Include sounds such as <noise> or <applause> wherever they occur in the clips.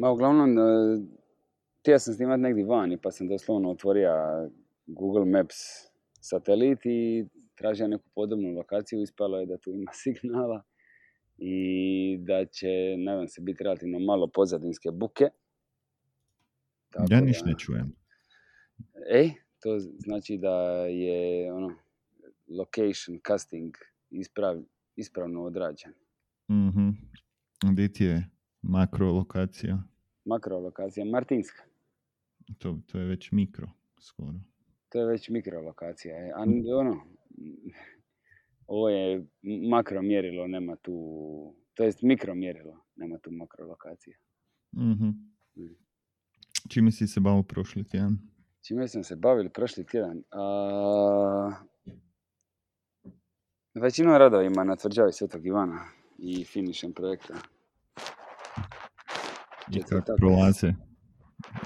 Ma uglavnom, e, htio sam snimat negdje vani, pa sam doslovno otvorio Google Maps satelit i tražio neku podobnu lokaciju, ispalo je da tu ima <laughs> signala i da će, nadam se, biti relativno malo pozadinske buke. Tako ja niš ne čujem. Ej, to znači da je ono, location casting isprav, ispravno odrađen. Mhm. Gdje ti je makrolokacija? Makrolokacija, Martinska. To, to je već mikro, skoro. To je već mikrolokacija. Je. A ono, ovo je makro mjerilo, nema tu, to jest mikro mjerilo, nema tu makrolokacija. Mm-hmm. Čime si se bavio prošli tjedan? Čime sam se bavili prošli tjedan? A... Većinom radovima na tvrđavi Svetog Ivana i finišem projekta. I kako prolaze?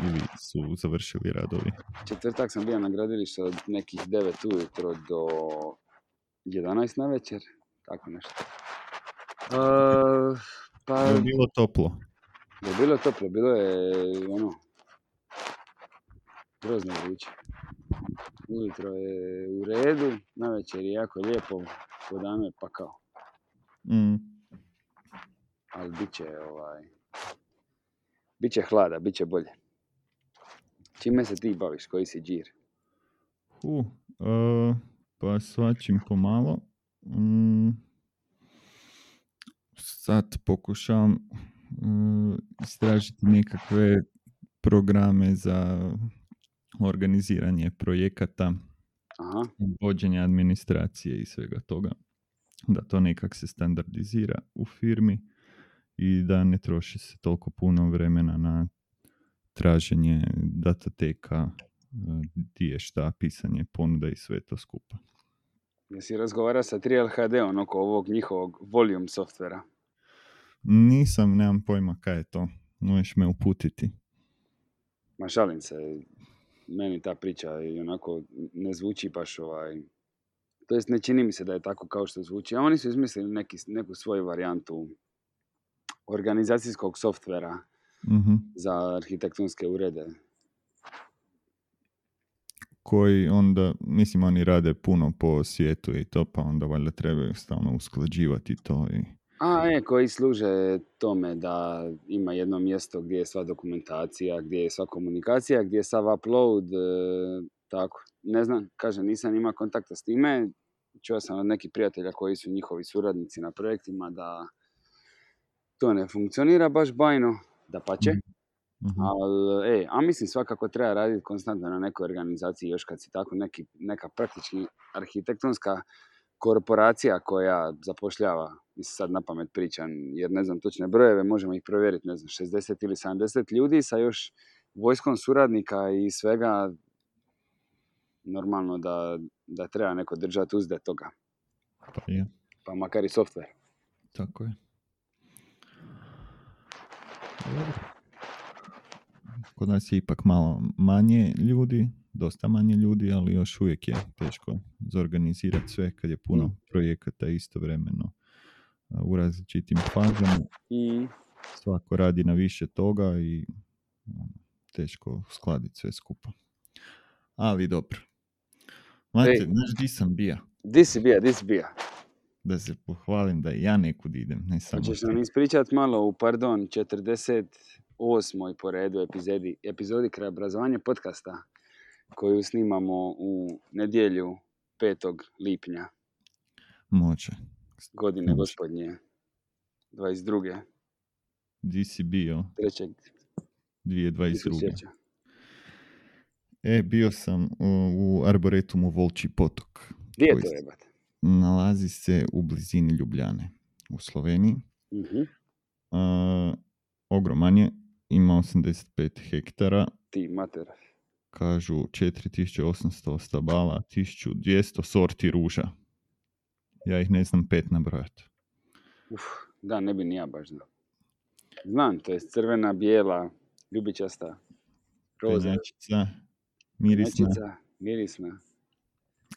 Ili su završili radovi? Četvrtak sam bio na gradilištu od nekih 9 ujutro do 11 na večer. Tako nešto. Uh, pa... Je bilo toplo? Je bilo toplo, bilo je ono grozno vruće. Ujutro je u redu, na večer je jako lijepo, po danu je pakao. Mm. Ali bit će ovaj... Bit će hlada, bit će bolje. Čime se ti baviš? Koji si džir? Uh, uh, pa svačim pomalo. Mm, sad pokušavam uh, istražiti nekakve programe za organiziranje projekata, Aha. vođenje administracije i svega toga. Da to nekak se standardizira u firmi i da ne troši se toliko puno vremena na traženje datateka, di je šta, pisanje ponuda i sve to skupa. Jesi razgovara sa 3LHD-om oko ovog njihovog volume softvera? Nisam, nemam pojma kaj je to. Možeš me uputiti. Ma šalim se, meni ta priča i onako ne zvuči baš ovaj... To jest ne čini mi se da je tako kao što zvuči. A oni su izmislili neki, neku svoju varijantu organizacijskog softvera mm za arhitektonske urede. Koji onda, mislim, oni rade puno po svijetu i to, pa onda valjda trebaju stalno usklađivati to i... A, e, koji služe tome da ima jedno mjesto gdje je sva dokumentacija, gdje je sva komunikacija, gdje je sav upload, e, tako. Ne znam, kaže, nisam ima kontakta s time. Čuo sam od nekih prijatelja koji su njihovi suradnici na projektima da to ne funkcionira baš bajno, da pače. Mm-hmm. Ali, e, a mislim svakako treba raditi konstantno na nekoj organizaciji još kad si tako neki, neka praktički arhitektonska korporacija koja zapošljava, mislim sad na pamet pričam, jer ne znam točne brojeve, možemo ih provjeriti, ne znam, 60 ili 70 ljudi sa još vojskom suradnika i svega, normalno da, da treba neko držati uzde toga. Pa je. Pa makar i software. Tako je. Kod nas je ipak malo manje ljudi, dosta manje ljudi, ali još uvijek je teško zorganizirati sve kad je puno mm. projekata istovremeno u različitim fazama. I svako radi na više toga i teško skladiti sve skupa. Ali dobro. Mate, znaš di sam bija? Di si bija, di si bija? Da se pohvalim da ja nekud idem, ne samo Hoćeš nam ispričati malo u, pardon, 48. po redu epizodi, epizodi obrazovanja podcasta koju snimamo u nedjelju 5. lipnja. Može. Godine Može. gospodnje 22. Di si bio? 3. 2022. E, bio sam u, u Arboretumu Volči potok. Gdje je to jebate? Nalazi se u blizini Ljubljane u Sloveniji. Uh-huh. Uh, ogroman je, ima 85 hektara. Ti mater kažu 4800 stabala, 1200 sorti ruža. Ja ih ne znam pet nabrojati. Uf, da, ne bi ni ja baš znao. Znam, to je crvena, bijela, ljubičasta, roza. Penjačica, mirisna. Penjačica, mirisna.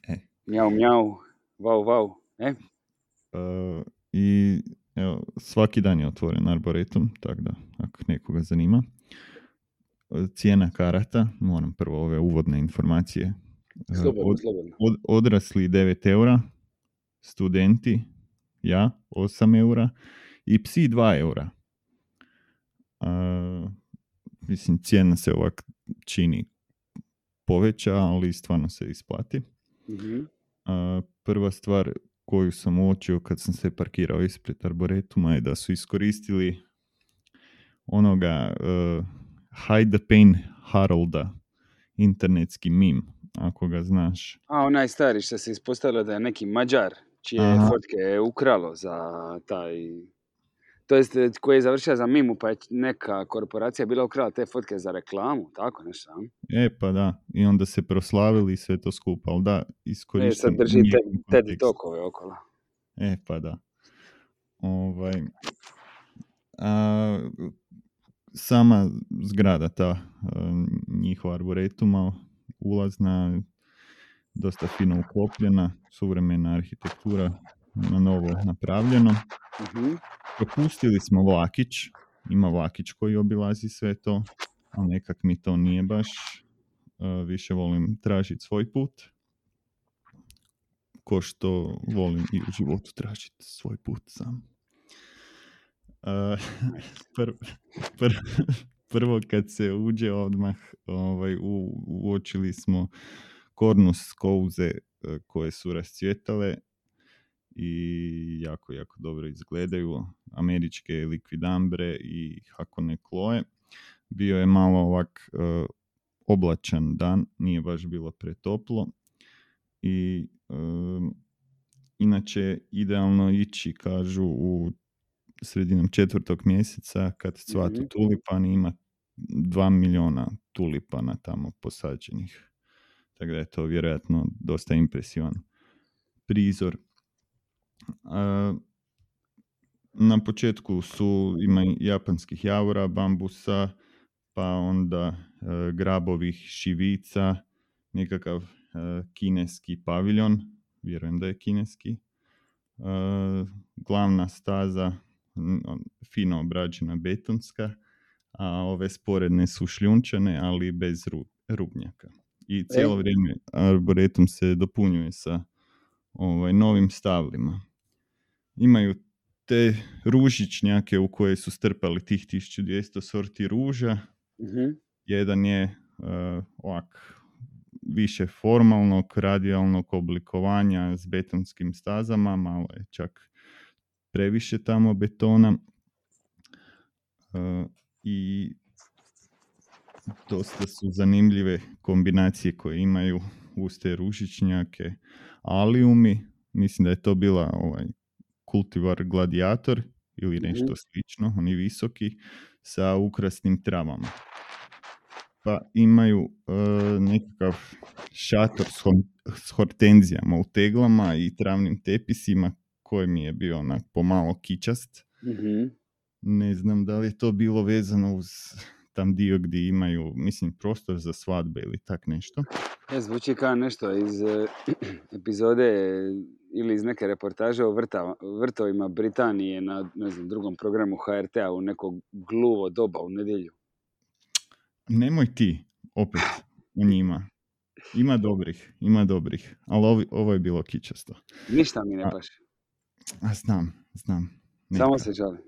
E. Mjau, mjau, vau, vau. E? Uh, I Evo, svaki dan je otvoren Arboretum, tako da, ako nekoga zanima. Cijena karata, moram prvo ove uvodne informacije. Slobodno, od, slobodno. Od, odrasli 9 eura, studenti, ja, 8 eura i psi 2 eura. Uh, mislim, cijena se ovak čini poveća, ali stvarno se isplati. mm prva stvar koju sam uočio kad sam se parkirao ispred Arboretuma je da su iskoristili onoga uh, Hide the Pain Harolda, internetski mim, ako ga znaš. A, onaj stari što se ispostavilo da je neki Mađar, čije Aha. fotke je ukralo za taj to jest e, koji je završio za mimu, pa je neka korporacija bila ukrala te fotke za reklamu, tako nešto. E, pa da, i onda se proslavili i sve to skupa, ali da, iskoristim... E, sad drži te, TED tokove okolo. E, pa da. Ovaj, a, sama zgrada ta a, njihova arboretuma ulazna dosta fino uklopljena, suvremena arhitektura na novo napravljeno. uh Propustili smo vlakić, ima vlakić koji obilazi sve to, ali nekak mi to nije baš. Uh, više volim tražiti svoj put. Ko što volim i u životu tražiti svoj put sam. <laughs> Uh, pr, pr, prvo kad se uđe odmah ovaj, u, uočili smo kornus kouze koje su rascvjetale i jako, jako dobro izgledaju. Američke likvidambre i hakone kloje. Bio je malo ovak uh, oblačan dan, nije baš bilo pretoplo i uh, inače idealno ići, kažu, u sredinom četvrtog mjeseca kad cvatu mm tulipani ima dva miliona tulipana tamo posađenih. Tako da je to vjerojatno dosta impresivan prizor na početku su ima japanskih javora, bambusa, pa onda e, grabovih šivica, nekakav e, kineski paviljon, vjerujem da je kineski, e, glavna staza fino obrađena betonska, a ove sporedne su šljunčane, ali bez rubnjaka. I cijelo vrijeme arboretum se dopunjuje sa ovaj, novim stavlima imaju te ružičnjake u koje su strpali tih 1200 sorti ruža. mm Jedan je uh, ovak više formalnog, radijalnog oblikovanja s betonskim stazama, malo je čak previše tamo betona. Uh, I dosta su zanimljive kombinacije koje imaju uz te ružičnjake. Aliumi, mislim da je to bila ovaj, kultivar gladiator ili nešto mm slično, oni visoki, sa ukrasnim travama. Pa imaju uh, nekakav šator s, s hortenzijama u teglama i travnim tepisima koji mi je bio onak pomalo kičast. mm Ne znam da li je to bilo vezano uz tam dio gdje imaju, mislim, prostor za svadbe ili tak nešto. Ja, zvuči kao nešto iz uh, <clears throat> epizode ili iz neke reportaže o vrta, vrtovima Britanije na ne znam, drugom programu HRT-a u neko gluvo doba u nedjelju. Nemoj ti, opet, u njima. Ima dobrih, ima dobrih, ali ovo, ovo je bilo kičasto. Ništa mi ne paše. A, znam, znam. Neka. Samo se žalim.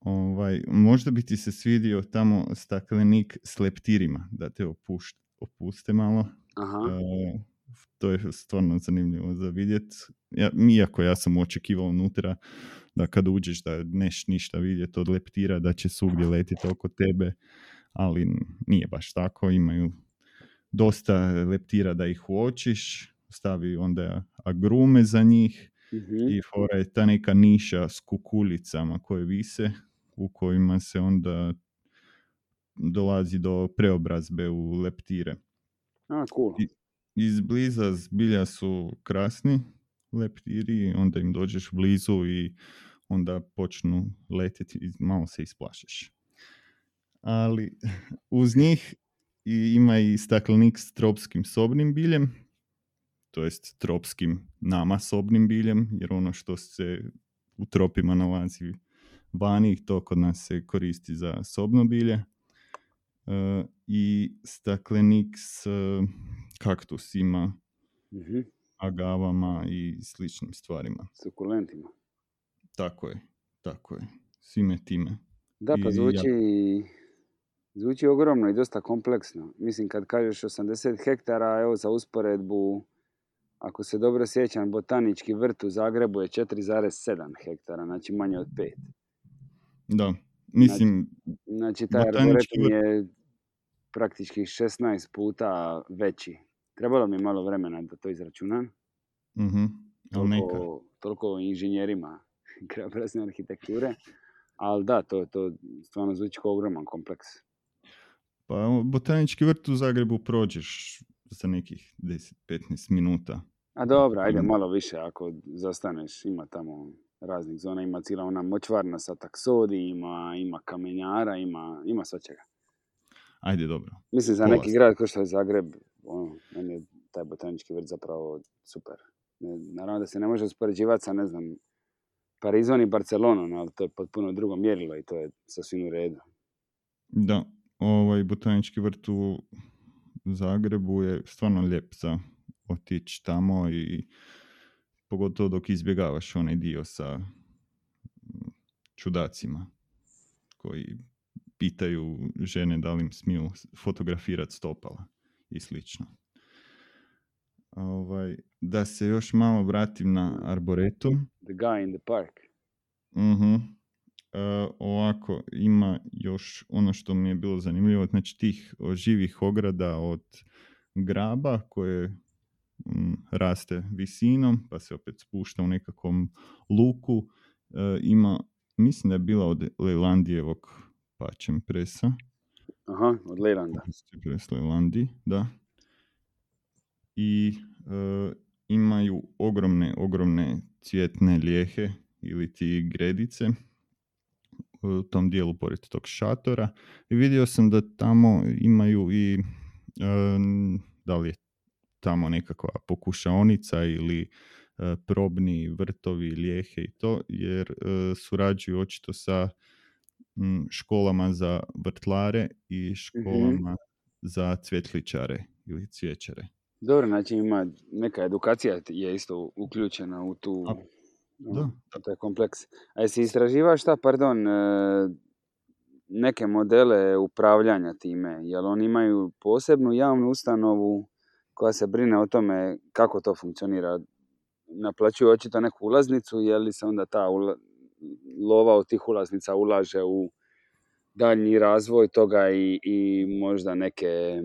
Ovaj, možda bi ti se svidio tamo staklenik s leptirima, da te opušt, opuste malo. Aha. E, to je stvarno zanimljivo za vidjet. Ja, iako ja sam očekivao unutra da kad uđeš da neš ništa vidjeti od leptira, da će svugdje <laughs> letiti oko tebe, ali nije baš tako. Imaju dosta leptira da ih uočiš, stavi onda agrume za njih mm i fora je ta neka niša s kukuljicama koje vise u kojima se onda dolazi do preobrazbe u leptire. A, cool. I, izbliza zbilja su krasni leptiri, onda im dođeš blizu i onda počnu letjeti i malo se isplašiš. Ali <laughs> uz njih ima i staklenik s tropskim sobnim biljem, to jest tropskim nama sobnim biljem, jer ono što se u tropima nalazi vani, to kod nas se koristi za sobno bilje. E, I staklenik s kaktusima, mm agavama i sličnim stvarima. Sukulentima. Tako je, tako je. Svime time. Da, pa zvuči, zvuči ogromno i dosta kompleksno. Mislim, kad kažeš 80 hektara, evo za usporedbu, ako se dobro sjećam, botanički vrt u Zagrebu je 4,7 hektara, znači manje od 5. Da, mislim... Znači, znači taj arboretum je praktički 16 puta veći. Trebalo mi malo vremena da to izračunam. Mm-hmm. Toliko, toliko inženjerima <laughs> krajobrazne arhitekture. Ali da, to, to stvarno zvuči kao ogroman kompleks. Pa botanički vrt u Zagrebu prođeš za nekih 10-15 minuta. A dobro, ajde malo više ako zastaneš, ima tamo raznih zona, ima cijela ona močvarna sa taksodi, ima, ima kamenjara, ima, ima svačega. Ajde, dobro. Mislim, za neki grad kao što je Zagreb, ono, meni je taj botanički vrt zapravo super. Naravno da se ne može uspoređivati sa, ne znam, Parizom i Barcelonom, ali to je potpuno drugo mjerilo i to je sasvim u redu. Da, ovaj botanički vrt u Zagrebu je stvarno lijep za otići tamo i pogotovo dok izbjegavaš onaj dio sa čudacima koji pitaju žene da li im smiju fotografirati stopala i slično. Ovaj, da se još malo vratim na Arboretum. The guy in the park. uh ovako, ima još ono što mi je bilo zanimljivo, znači tih živih ograda od graba koje mm, raste visinom, pa se opet spušta u nekakvom luku. E, ima, mislim da je bila od Lejlandijevog pačem presa. Aha, od Lejlanda. Pres Lejlandi, da. I e, imaju ogromne, ogromne cvjetne lijehe ili ti gredice u tom dijelu pored tog šatora. I vidio sam da tamo imaju i e, da li je tamo nekakva pokušaonica ili e, probni vrtovi, lijehe i to, jer surađuju očito sa školama za vrtlare i mhm. školama za cvjetličare ili cvjećare. Dobro, znači ima neka edukacija je isto uključena u tu A, da. taj kompleks. A jesi istraživao šta, pardon, e, neke modele upravljanja time? Jel oni imaju posebnu javnu ustanovu koja se brine o tome kako to funkcionira? Naplaćuju očito neku ulaznicu, je li se onda ta lova od tih ulaznica ulaže u daljnji razvoj toga i, i možda neke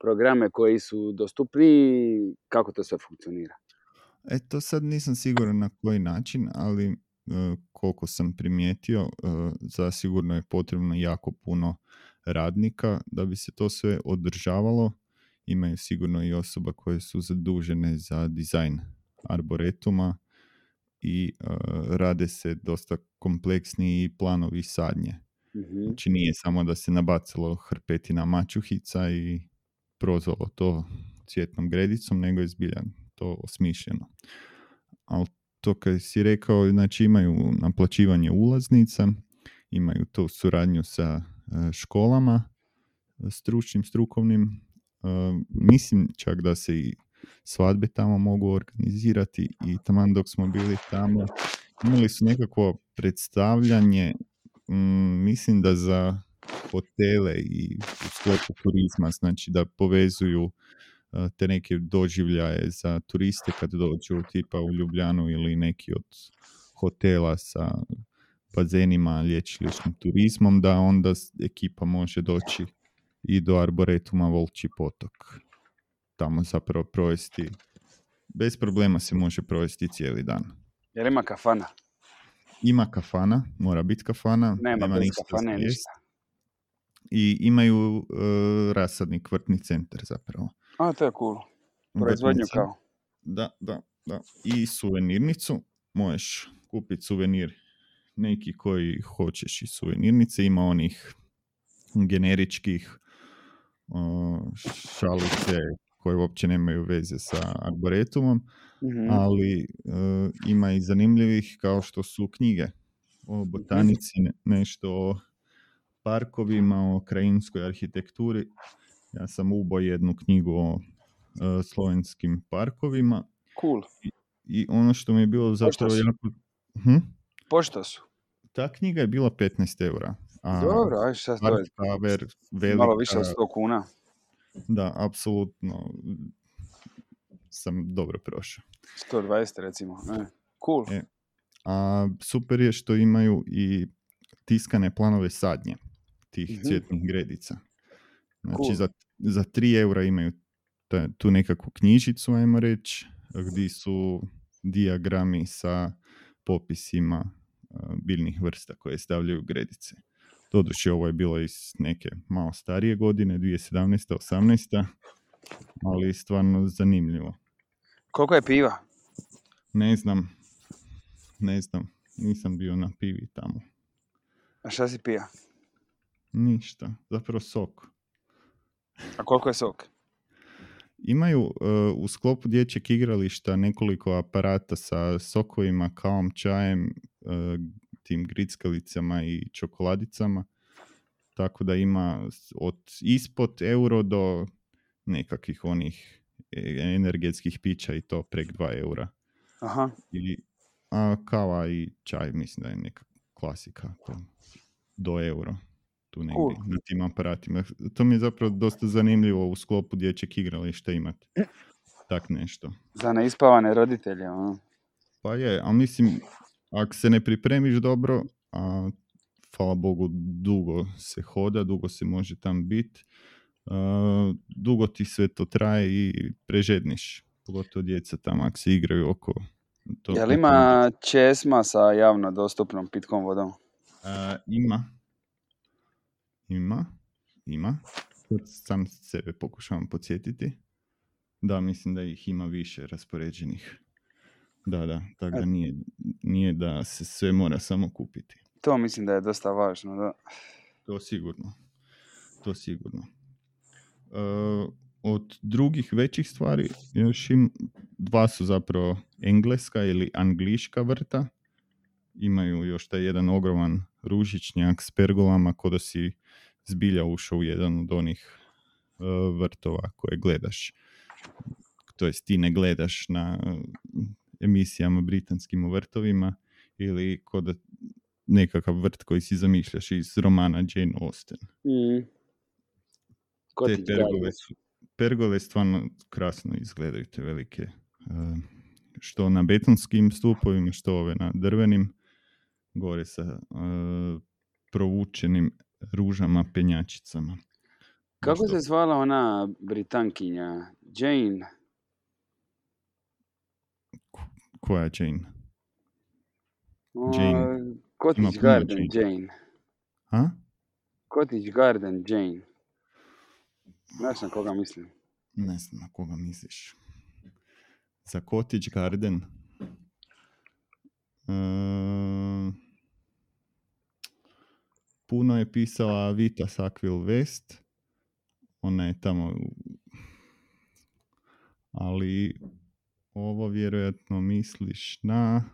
programe koji su dostupni, kako to sve funkcionira? E, to sad nisam siguran na koji način, ali e, koliko sam primijetio, e, zasigurno je potrebno jako puno radnika da bi se to sve održavalo. Imaju sigurno i osoba koje su zadužene za dizajn arboretuma i e, rade se dosta kompleksni planovi sadnje. mm Znači nije samo da se nabacilo hrpetina mačuhica i prozvalo to cvjetnom gredicom, nego je zbilja to osmišljeno. Ali to kad si rekao, znači imaju naplaćivanje ulaznica, imaju to suradnju sa e, školama, stručnim, strukovnim. E, mislim čak da se i svadbe tamo mogu organizirati i taman dok smo bili tamo. Imali su nekako predstavljanje mm, mislim da za hotele i u sklopu turizma, znači da povezuju te neke doživljaje za turiste kad dođu tipa u Ljubljanu ili neki od hotela sa bazenima, lječilišnim turizmom, da onda ekipa može doći i do Arboretuma Volči potok tamo zapravo provesti, bez problema se može provesti cijeli dan. Jer ima kafana? Ima kafana, mora biti kafana. Nema, nema bez kafane ništa. I imaju uh, rasadni kvrtni centar zapravo. A, to je cool. Proizvodnju kao. Da, da, da. I suvenirnicu. Možeš kupiti suvenir neki koji hoćeš iz suvenirnice. Ima onih generičkih uh, šalice, koje uopće nemaju veze sa arboretumom, mm ali ima i zanimljivih kao što su knjige o mhm. botanici, nešto o parkovima, o krajinskoj arhitekturi. Ja sam ubo jednu knjigu o uh, slovenskim parkovima. Cool. I, I, ono što mi je bilo zapravo jako... Hm? Pošto su? Ta knjiga je bila 15 eura. A Dobro, aj šta to je? Velika, Malo više od 100 kuna. Da, apsolutno sam dobro prošao. 120 recimo, e, cool. E, a super je što imaju i tiskane planove sadnje tih mm cvjetnih gredica. Znači za, za 3 eura imaju tu nekakvu knjižicu, ajmo reći, gdje su diagrami sa popisima biljnih vrsta koje stavljaju gredice. Doduše, ovo je bilo iz neke malo starije godine, 2017. 18. Ali stvarno zanimljivo. Koliko je piva? Ne znam. Ne znam. Nisam bio na pivi tamo. A šta si pija? Ništa. Zapravo sok. A koliko je sok? Imaju uh, u sklopu dječjeg igrališta nekoliko aparata sa sokovima, kavom, čajem, uh, tim grickalicama i čokoladicama. Tako da ima od ispod euro do nekakvih onih e, energetskih pića i to prek 2 eura. Aha. I, a kava i čaj mislim da je neka klasika. To, do euro tu negdje na tim aparatima. To mi je zapravo dosta zanimljivo u sklopu dječjeg igrališta imati tak nešto. Za neispavane roditelje, ono. Pa je, ali mislim, ako se ne pripremiš dobro, a hvala Bogu dugo se hoda, dugo se može tam biti, dugo ti sve to traje i prežedniš, pogotovo djeca tamo ako se igraju oko to, Jel ima česma sa javno dostupnom pitkom vodom? ima. Ima. Ima. Sam sebe pokušavam podsjetiti. Da, mislim da ih ima više raspoređenih. Da, da, tako da nije, nije da se sve mora samo kupiti. To mislim da je dosta važno, da. To sigurno. To sigurno. Uh, od drugih većih stvari još im, dva su zapravo engleska ili angliška vrta. Imaju još taj jedan ogroman ružičnjak s pergolama ko da si zbilja ušao u jedan od onih uh, vrtova koje gledaš. To jest ti ne gledaš na emisijama britanskim u vrtovima ili kod nekakav vrt koji si zamišljaš iz romana Jane Austen. Mm. Te pergole, su, pergole stvarno krasno izgledaju te velike. Uh, što na betonskim stupovima, što ove na drvenim, gore sa uh, provučenim ružama penjačicama. Kako se zvala ona britankinja? Jane? Koja Jane? Jane. Cottage Garden Jane. Jane. Ha? Cottage Garden Jane. Znaš na koga mislim? Ne znam na koga misliš. Za Cottage Garden? Uh, puno je pisala Vita Sackville West. Ona je tamo ali ovo vjerojatno misliš na...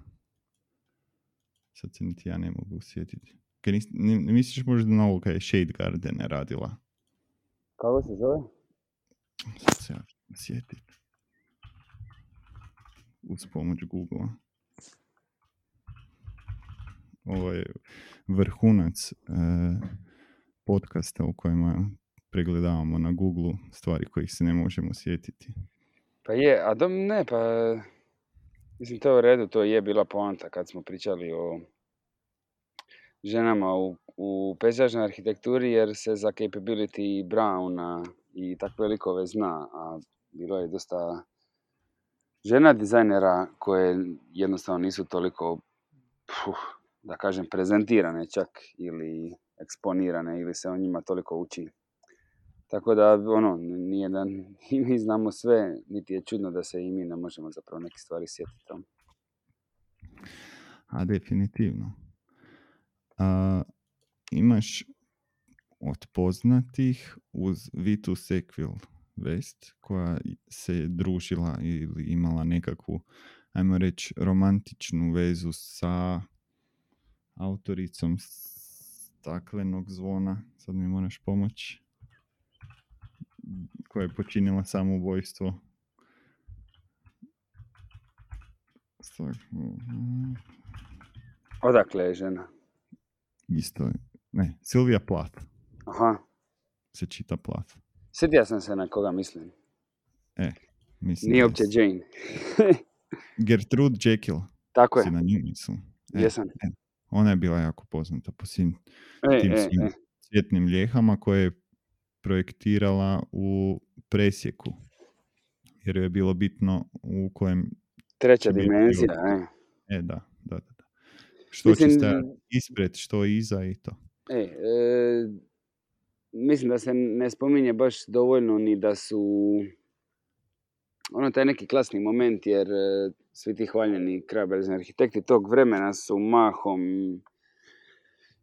Sad se niti ja ne mogu sjetiti. ne, ne misliš možda na ovo je Shade Garden radila? Kako se zove? Sad se ja sjetiti. Uz pomoć Google. Ovo je vrhunac e, podcasta u kojima pregledavamo na Google stvari kojih se ne možemo sjetiti. Pa je, a dom, ne, pa mislim to je u redu, to je bila poanta kad smo pričali o ženama u, u pejzažnoj arhitekturi jer se za capability Browna i takve likove zna, a bilo je dosta žena dizajnera koje jednostavno nisu toliko, puh, da kažem, prezentirane čak ili eksponirane ili se o njima toliko uči. Tako da, ono, nije da <laughs> i mi znamo sve, niti je čudno da se i mi ne možemo zapravo neke stvari sjetiti tamo. A definitivno. A, imaš od poznatih uz Vitu Sekvil Vest koja se družila ili imala nekakvu, ajmo reći, romantičnu vezu sa autoricom staklenog zvona. Sad mi moraš pomoći. Koja je počinila samoubojstvo. Odakle je žena? Isto je. Ne, Silvija Plath. Aha. Se čita Plath. Sjetio sam se na koga mislim. E, mislim. Nije uopće Jane. <laughs> Gertrude Jekyll. Tako je. Si na nju mislim. E, Jesam. E, ona je bila jako poznata po svim e, tim e, svim e. svjetnim ljehama koje je projektirala u presjeku. Jer je bilo bitno u kojem... Treća dimenzija, e. E, da, da, da. Što mislim, će stajati ispred, što iza i to. E, e, mislim da se ne spominje baš dovoljno ni da su ono taj neki klasni moment jer e, svi ti hvaljeni krajobrazni arhitekti tog vremena su mahom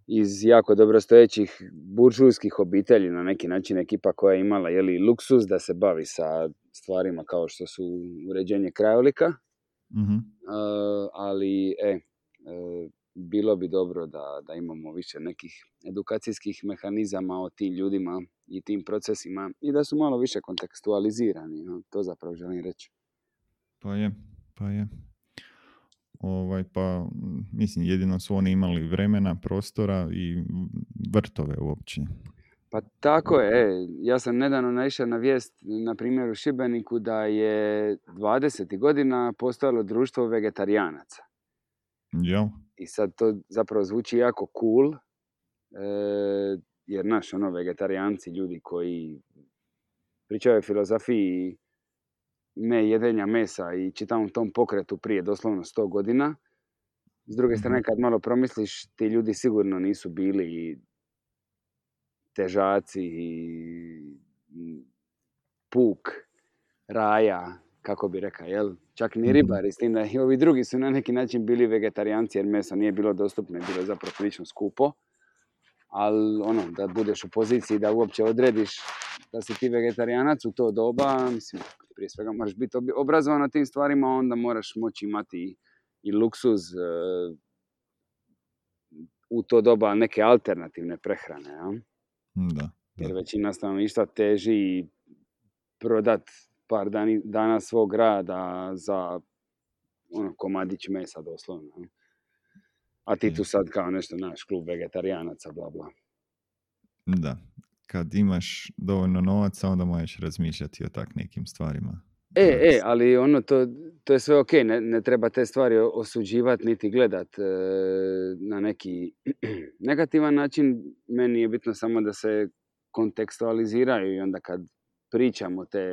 iz jako dobrostojećih buržujskih obitelji na neki način ekipa koja je imala jeli, luksus da se bavi sa stvarima kao što su uređenje krajolika. mm ali e, e, bilo bi dobro da, da imamo više nekih edukacijskih mehanizama o tim ljudima i tim procesima i da su malo više kontekstualizirani. No? To zapravo želim reći. Pa je, pa je. Ovaj, pa, mislim, jedino su oni imali vremena, prostora i vrtove uopće. Pa tako je. E, ja sam nedavno naišao na vijest, na primjer u Šibeniku, da je 20. godina postojalo društvo vegetarijanaca. Ja. I sad to zapravo zvuči jako cool, e, jer naš ono vegetarijanci, ljudi koji pričaju o filozofiji ne jedenja mesa i čitavom tom pokretu prije doslovno sto godina. S druge strane, mhm. kad malo promisliš, ti ljudi sigurno nisu bili težaci i puk raja, kako bi rekao, jel? Čak ni mhm. ribari, s tim da i ovi drugi su na neki način bili vegetarijanci jer meso nije bilo dostupno, bilo je zapravo prilično skupo. Ali ono, da budeš u poziciji da uopće odrediš da si ti vegetarijanac u to doba, mislim, prije svega moraš biti obrazovan na tim stvarima, onda moraš moći imati i luksuz e, u to doba neke alternativne prehrane. Ja? Da, Jer većina stanovništva teži prodat par dani, dana svog rada za ono, komadić mesa doslovno. A ti tu sad kao nešto, naš klub vegetarijanaca, bla bla. Da, kad imaš dovoljno novaca, onda možeš razmišljati o tak nekim stvarima. E, e, ali ono, to, to je sve ok, ne, ne treba te stvari osuđivati niti gledat e, na neki <clears throat> negativan način. Meni je bitno samo da se kontekstualiziraju i onda kad pričamo te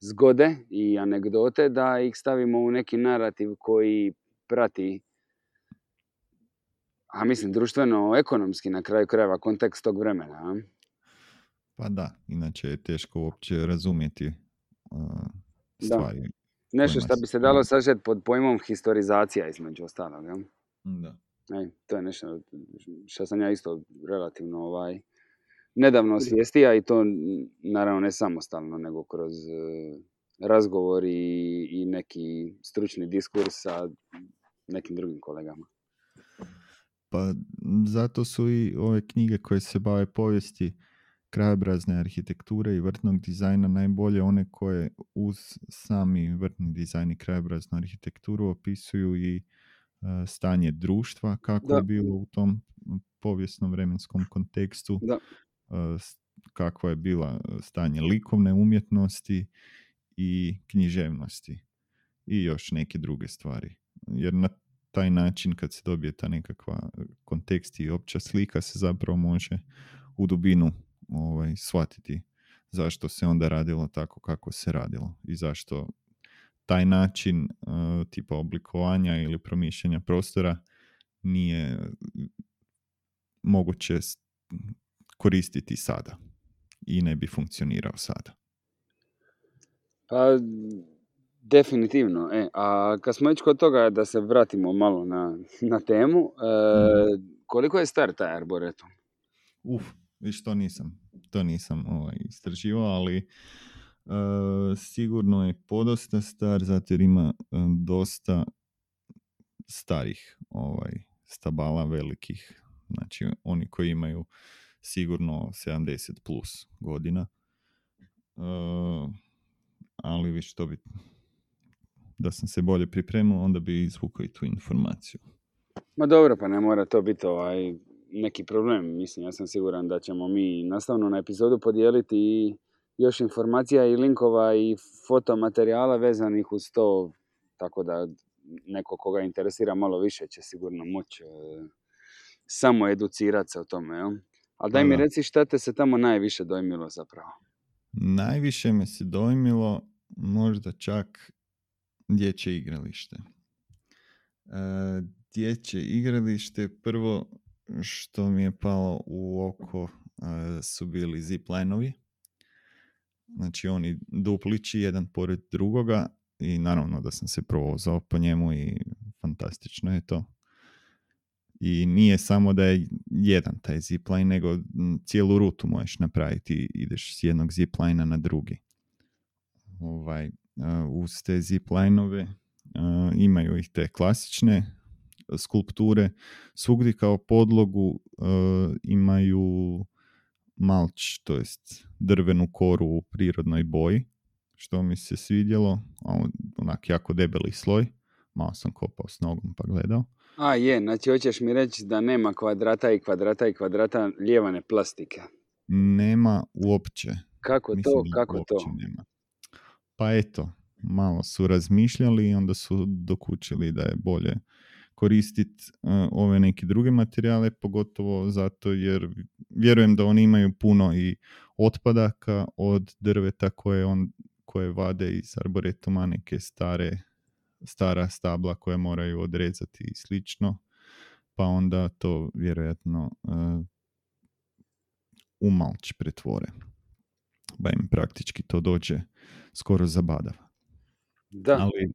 zgode i anegdote, da ih stavimo u neki narativ koji prati a mislim društveno-ekonomski na kraju krajeva kontekst tog vremena. Pa da, inače je teško uopće razumjeti uh, stvari. Da. Nešto što bi se dalo sažeti pod pojmom historizacija između ostalog. Ja? Da. E, to je nešto što sam ja isto relativno ovaj, nedavno osvijestija i to naravno ne samostalno, nego kroz uh, razgovor i, i neki stručni diskurs sa nekim drugim kolegama. Pa zato su i ove knjige koje se bave povijesti krajobrazne arhitekture i vrtnog dizajna najbolje one koje uz sami vrtni dizajn i krajobraznu arhitekturu opisuju i e, stanje društva kako je bilo u tom povijesnom vremenskom kontekstu, da. Uh, kakva je bila stanje likovne umjetnosti i književnosti i još neke druge stvari. Jer na taj način kad se dobije ta nekakva kontekst i opća slika se zapravo može u dubinu ovaj, shvatiti zašto se onda radilo tako kako se radilo i zašto taj način uh, tipa oblikovanja ili promišljanja prostora nije moguće koristiti sada i ne bi funkcionirao sada. Pa definitivno. E, a kad smo već kod toga da se vratimo malo na, na temu, e, mhm. koliko je star taj arboretum? Uf, viš to nisam to nisam ovaj, istraživao, ali sigurno je podosta star, zato jer ima dosta starih ovaj, stabala velikih. Znači, oni koji imaju sigurno 70 plus godina. ali viš to bi da sam se bolje pripremio, onda bi izvukao i tu informaciju. Ma dobro, pa ne mora to biti ovaj neki problem. Mislim, ja sam siguran da ćemo mi nastavno na epizodu podijeliti i još informacija i linkova i fotomaterijala vezanih uz to, tako da neko koga interesira malo više će sigurno moći e, samo educirati se o tome. Jel? Ali daj mi reci šta te se tamo najviše dojmilo zapravo. Najviše me se dojmilo možda čak dječje igralište. E, dječje igralište, prvo što mi je palo u oko su bili ziplinovi. Znači oni duplići jedan pored drugoga i naravno da sam se provozao po njemu i fantastično je to. I nije samo da je jedan taj zipline, nego cijelu rutu možeš napraviti. Ideš s jednog ziplina na drugi. Ovaj, uz te ziplinove imaju ih te klasične skulpture. Svugdje kao podlogu imaju malč, to jest drvenu koru u prirodnoj boji, što mi se svidjelo, onak jako debeli sloj. Malo sam kopao s nogom pa gledao. A je, znači hoćeš mi reći da nema kvadrata i kvadrata i kvadrata lijevane plastike. Nema uopće. Kako to, kako to? Nema. Pa eto, malo su razmišljali i onda su dokučili da je bolje koristiti uh, ove neke druge materijale, pogotovo zato jer vjerujem da oni imaju puno i otpadaka od drveta koje, on, koje vade iz arboretuma, neke stare stara stabla koje moraju odrezati i slično, pa onda to vjerojatno uh, u malč pretvore. Pa im praktički to dođe skoro zabadava. Da. Ali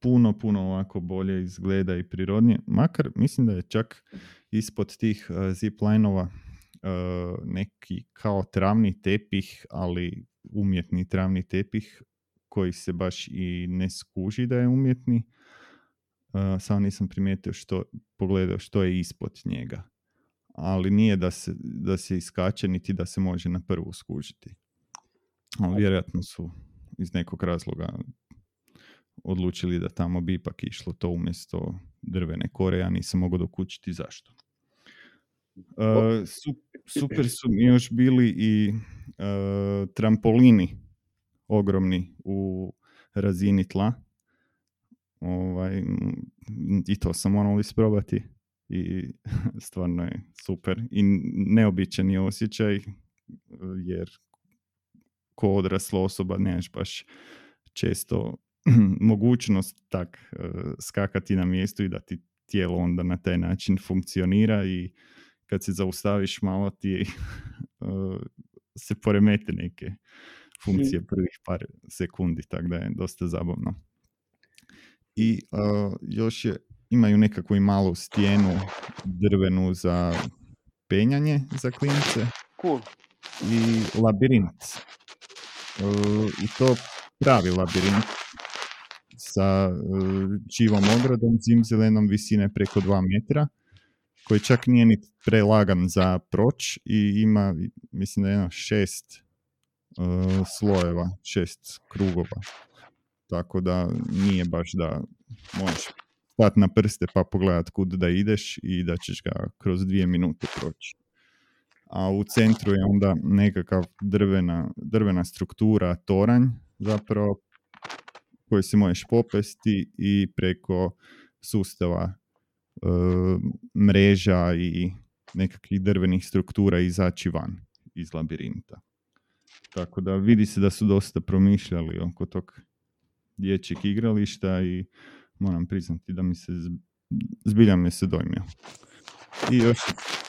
puno, puno ovako bolje izgleda i prirodnije. Makar mislim da je čak ispod tih uh, ziplinova uh, neki kao travni tepih, ali umjetni travni tepih koji se baš i ne skuži da je umjetni. Uh, samo nisam primijetio što, pogledao što je ispod njega. Ali nije da se, da se iskače niti da se može na prvu skužiti. Ali vjerojatno su iz nekog razloga odlučili da tamo bi ipak išlo to umjesto drvene kore, ja nisam mogao dokučiti zašto. Uh, super su mi još bili i uh, trampolini ogromni u razini tla. Ovaj, I to sam morao isprobati i <laughs> stvarno je super. I neobičan je osjećaj jer ko odrasla osoba nemaš baš često <clears throat> mogućnost tak e, skakati na mjestu i da ti tijelo onda na taj način funkcionira i kad se zaustaviš malo ti <laughs> e, se poremete neke funkcije prvih par sekundi, tako da je dosta zabavno. I uh, još je, imaju nekakvu i malu stijenu drvenu za penjanje za klince. Cool. I labirint. Uh, I to pravi labirint sa čivom ogradom, zimzelenom visine preko 2 metra koji čak nije ni prelagan za proć i ima, mislim da je jedno šest uh, slojeva, šest krugova. Tako da nije baš da možeš stati na prste pa pogledat kud da ideš i da ćeš ga kroz dvije minute proći. A u centru je onda nekakav drvena, drvena struktura, toranj zapravo koji se možeš popesti i preko sustava e, mreža i nekakvih drvenih struktura izaći van iz labirinta. Tako da vidi se da su dosta promišljali oko tog dječjeg igrališta i moram priznati da mi se zbilja mi se dojmio. I još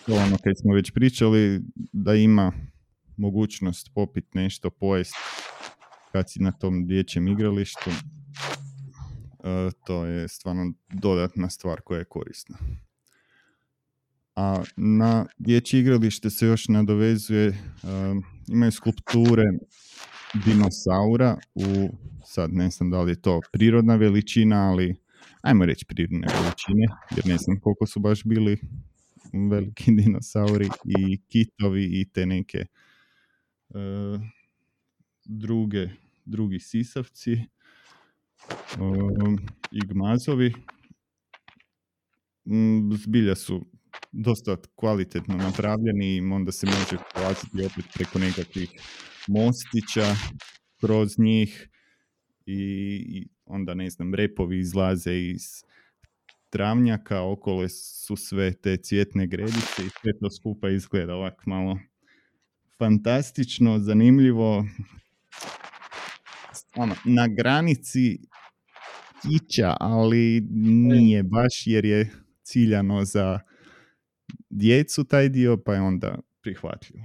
ono kad smo već pričali da ima mogućnost popit nešto, pojest kad si na tom dječjem igralištu, e, to je stvarno dodatna stvar koja je korisna. A na dječje igralište se još nadovezuje, imaju skulpture dinosaura u, sad ne znam da li je to prirodna veličina, ali ajmo reći prirodne veličine, jer ne znam koliko su baš bili veliki dinosauri i kitovi i te neke uh, druge, drugi sisavci uh, i gmazovi. Mm, zbilja su dosta kvalitetno napravljeni i onda se može polaziti opet preko nekakvih mostića kroz njih i onda ne znam, repovi izlaze iz travnjaka, okolo su sve te cvjetne gredice i sve to skupa izgleda ovak malo fantastično, zanimljivo, ono, na granici kića, ali nije baš jer je ciljano za djecu taj dio, pa je onda prihvatljivo.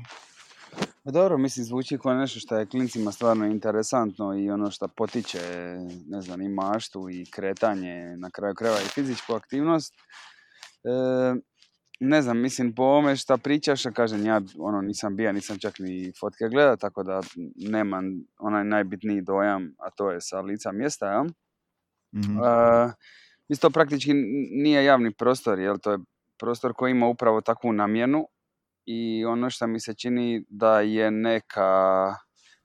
Pa dobro, mislim, zvuči kao nešto što je klincima stvarno interesantno i ono što potiče, ne znam, i maštu i kretanje, na kraju krajeva i fizičku aktivnost. E, ne znam, mislim, po ovome što pričaš, kažem, ja ono, nisam bija, nisam čak ni fotke gleda, tako da nemam onaj najbitniji dojam, a to je sa lica mjesta, jel? mm isto praktički nije javni prostor, jel? To je prostor koji ima upravo takvu namjenu i ono što mi se čini da je neka,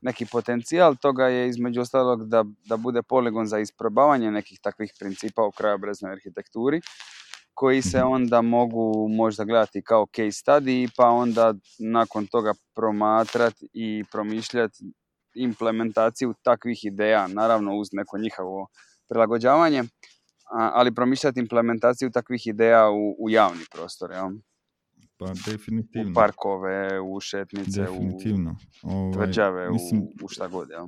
neki potencijal toga je između ostalog da, da bude poligon za isprobavanje nekih takvih principa u krajobraznoj arhitekturi koji se onda mogu možda gledati kao case study pa onda nakon toga promatrati i promišljati implementaciju takvih ideja, naravno uz neko njihovo prilagođavanje, ali promišljati implementaciju takvih ideja u, u javni prostor. Ja? Pa definitivno. U parkove, u šetnice, definitivno. u ovaj, tvrđave, mislim... u, u šta god. Ja.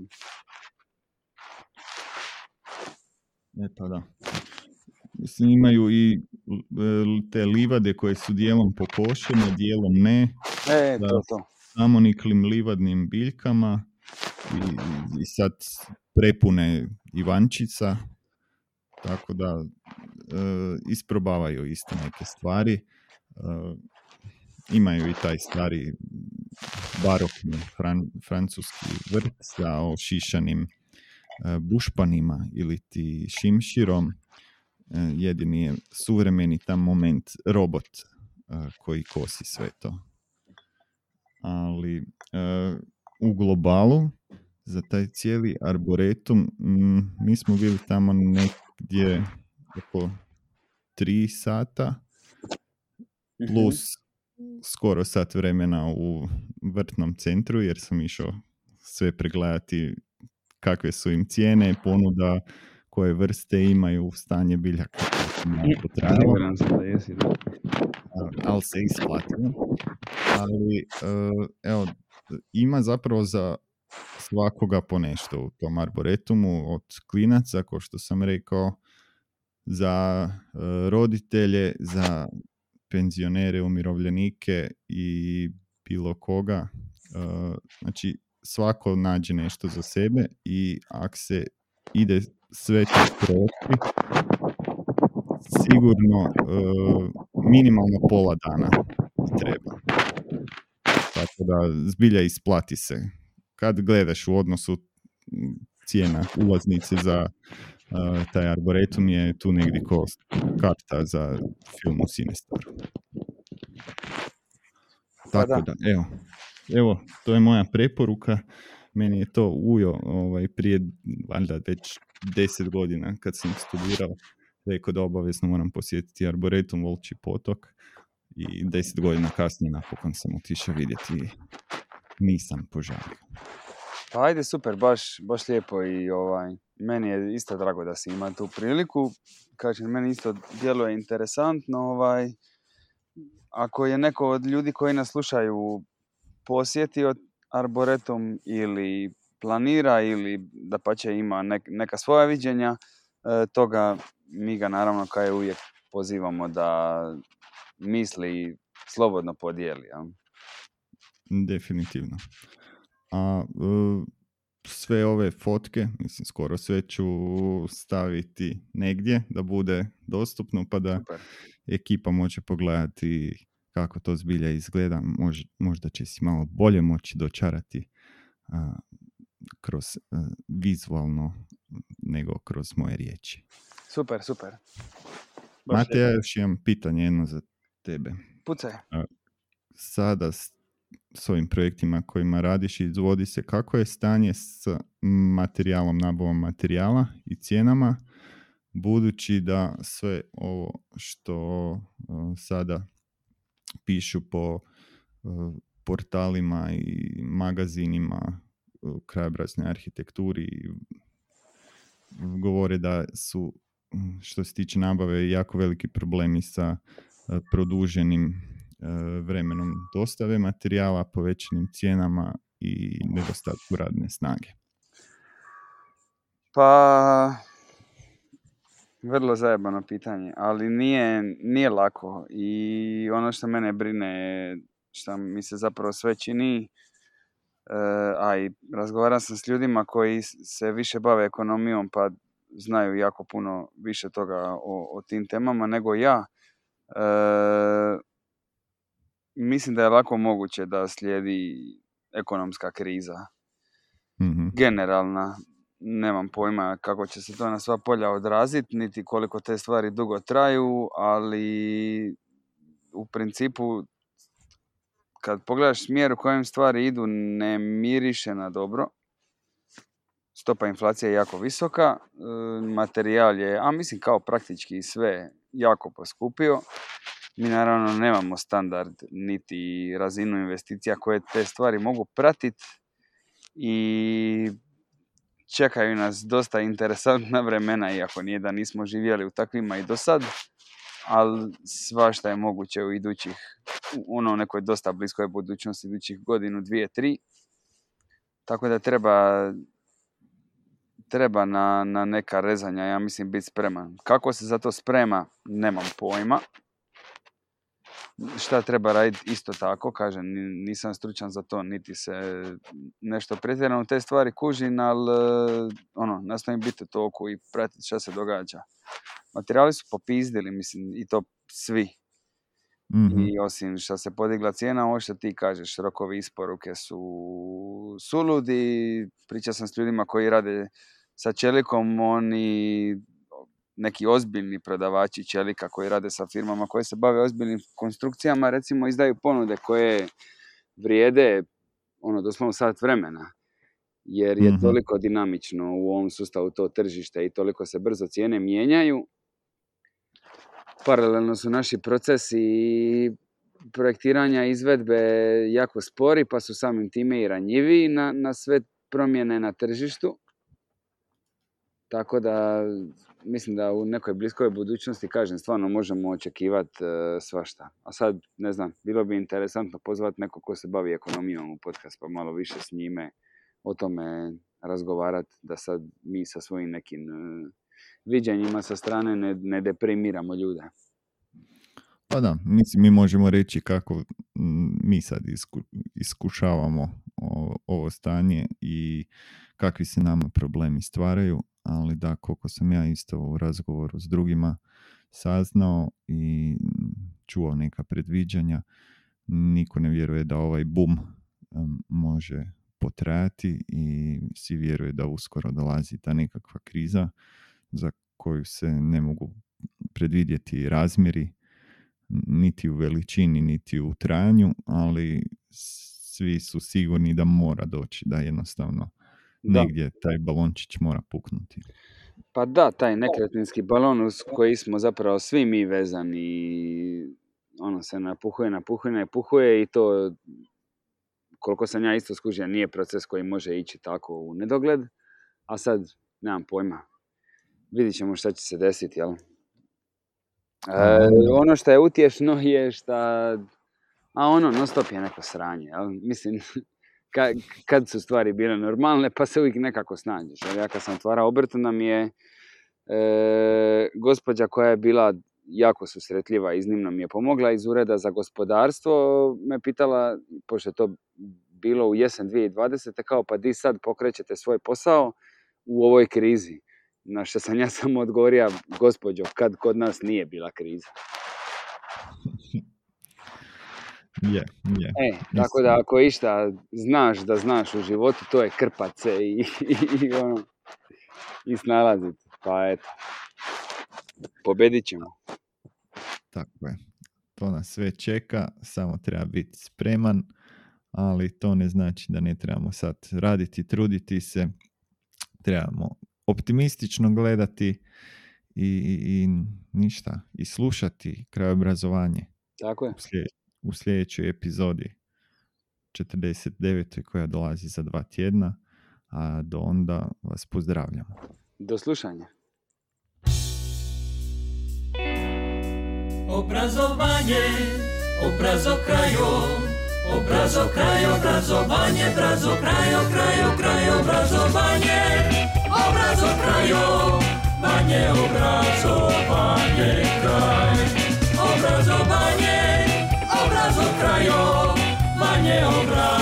E pa da. Mislim, imaju i te livade koje su dijelom pokošene, dijelom ne. E, to, to. Samoniklim livadnim biljkama i, i sad prepune Ivančica, tako da e, isprobavaju isto neke stvari. E, imaju i taj stari barokni fran, francuski vrt sa ošišanim e, bušpanima ili ti šimširom. E, jedini je suvremeni tam moment robot e, koji kosi sve to. Ali u globalu za taj cijeli arboretum mi smo bili tamo negdje oko tri sata mhm. plus skoro sat vremena u vrtnom centru jer sam išao sve pregledati kakve su im cijene, ponuda, koje vrste imaju, stanje biljaka. Ali se isplatilo. Ali, e, evo, ima zapravo za svakoga po nešto u tom arboretumu, od klinaca, kao što sam rekao, za e, roditelje, za penzionere, umirovljenike i bilo koga. E, znači, svako nađe nešto za sebe i ako se ide sve to proći, sigurno e, minimalno pola dana treba. Tako da zbilja isplati se. Kad gledaš u odnosu cijena ulaznice za taj arboretum je tu negdje ko karta za film u Sinestaru. Pa Tako da. evo. Evo, to je moja preporuka. Meni je to ujo ovaj, prije, valjda već deset godina kad sam studirao, rekao da obavezno moram posjetiti Arboretum Volči potok i deset godina kasnije napokon sam otišao vidjeti nisam požalio. Pa ajde, super, baš, baš lijepo i ovaj, meni je isto drago da si ima tu priliku. Kažem, meni isto djeluje interesantno. Ovaj, ako je neko od ljudi koji nas slušaju posjetio Arboretum ili planira ili da pa će ima neka svoja viđenja e, toga, mi ga naravno kao je uvijek pozivamo da misli slobodno podijeli. Ja? Definitivno. A e, sve ove fotke, mislim skoro sve ću staviti negdje da bude dostupno pa da ekipa može pogledati kako to zbilja izgleda, možda će si malo bolje moći dočarati kroz vizualno nego kroz moje riječi. Super, super. Mate, ja još imam pitanje jedno za tebe. Pucaj. Sada s ovim projektima kojima radiš i izvodi se, kako je stanje s materijalom, nabavom materijala i cijenama, budući da sve ovo što sada pišu po portalima i magazinima krajobraznoj arhitekturi govore da su što se tiče nabave jako veliki problemi sa produženim vremenom dostave materijala, povećanim cijenama i nedostatku radne snage? Pa, vrlo zajebano pitanje, ali nije, nije lako i ono što mene brine što mi se zapravo sve čini, e, a i razgovaram sam s ljudima koji se više bave ekonomijom pa znaju jako puno više toga o, o tim temama nego ja. E, mislim da je lako moguće da slijedi ekonomska kriza. mm Generalna. Nemam pojma kako će se to na sva polja odraziti, niti koliko te stvari dugo traju, ali u principu kad pogledaš smjer u kojem stvari idu ne miriše na dobro. Stopa inflacije je jako visoka, e, materijal je, a mislim kao praktički sve jako poskupio. Mi naravno nemamo standard niti razinu investicija koje te stvari mogu pratiti i čekaju nas dosta interesantna vremena, iako nije da nismo živjeli u takvima i do sad, ali svašta je moguće u idućih, ono nekoj dosta bliskoj budućnosti, idućih godinu, dvije, tri. Tako da treba treba na, na neka rezanja, ja mislim, biti spreman. Kako se za to sprema, nemam pojma šta treba raditi isto tako, kažem, nisam stručan za to, niti se nešto pretjerano te stvari kužim, ali ono, nastavim biti u toku i pratiti šta se događa. Materijali su popizdili, mislim, i to svi. mm I osim što se podigla cijena, ovo što ti kažeš, rokovi isporuke su suludi. Pričao sam s ljudima koji rade sa čelikom, oni neki ozbiljni prodavači čelika koji rade sa firmama koje se bave ozbiljnim konstrukcijama, recimo izdaju ponude koje vrijede ono doslovno sat vremena jer je mhm. toliko dinamično u ovom sustavu to tržište i toliko se brzo cijene mijenjaju. Paralelno su naši procesi projektiranja izvedbe jako spori, pa su samim time i ranjivi na, na sve promjene na tržištu. Tako da mislim da u nekoj bliskoj budućnosti, kažem, stvarno možemo očekivati e, svašta. A sad, ne znam, bilo bi interesantno pozvati neko ko se bavi ekonomijom u podcast, pa malo više s njime o tome razgovarati, da sad mi sa svojim nekim e, viđanjima sa strane ne, ne deprimiramo ljude. Pa da, mislim, mi možemo reći kako mi sad iskušavamo ovo stanje i kakvi se nama problemi stvaraju, ali da, koliko sam ja isto u razgovoru s drugima saznao i čuo neka predviđanja, niko ne vjeruje da ovaj bum može potrajati i svi vjeruje da uskoro dolazi ta nekakva kriza za koju se ne mogu predvidjeti razmjeri niti u veličini, niti u trajanju, ali svi su sigurni da mora doći, da jednostavno da. negdje taj balončić mora puknuti. Pa da, taj nekretninski balon uz koji smo zapravo svi mi vezani ono se napuhuje, napuhuje, napuhuje i to koliko sam ja isto skužio nije proces koji može ići tako u nedogled, a sad nemam pojma. Vidit ćemo šta će se desiti, jel? E, ono što je utješno je šta, a ono, non stop je neko sranje, jel? Mislim, <laughs> kad, kad su stvari bile normalne, pa se uvijek nekako snađeš. Ja kad sam otvarao obrt, nam je e, gospođa koja je bila jako susretljiva, iznimno mi je pomogla iz ureda za gospodarstvo, me pitala, pošto je to bilo u jesen 2020. kao pa di sad pokrećete svoj posao u ovoj krizi. Na što sam ja <laughs> samo odgovorio, gospođo, kad kod nas nije bila kriza. <laughs> Je, je. E, tako da ako išta znaš da znaš u životu, to je krpat se i, <laughs> i, i ono, i snalaziti. Pa eto, pobedit ćemo. Tako je. To nas sve čeka, samo treba biti spreman, ali to ne znači da ne trebamo sad raditi, truditi se. Trebamo optimistično gledati i, i, i ništa, i slušati kraj obrazovanje. Tako je. U, sljedećoj epizodi 49. koja dolazi za dva tjedna, a do onda vas pozdravljamo. Do slušanja. Obrazovanje, obrazo krajo, obrazo kraj, obrazovanje, brazo krajo, krajo, kraj, obrazovanje, Obrazu kraju, panie obrazu panie kraj. Obrazo, panie, obrazo kraju, panie obrazu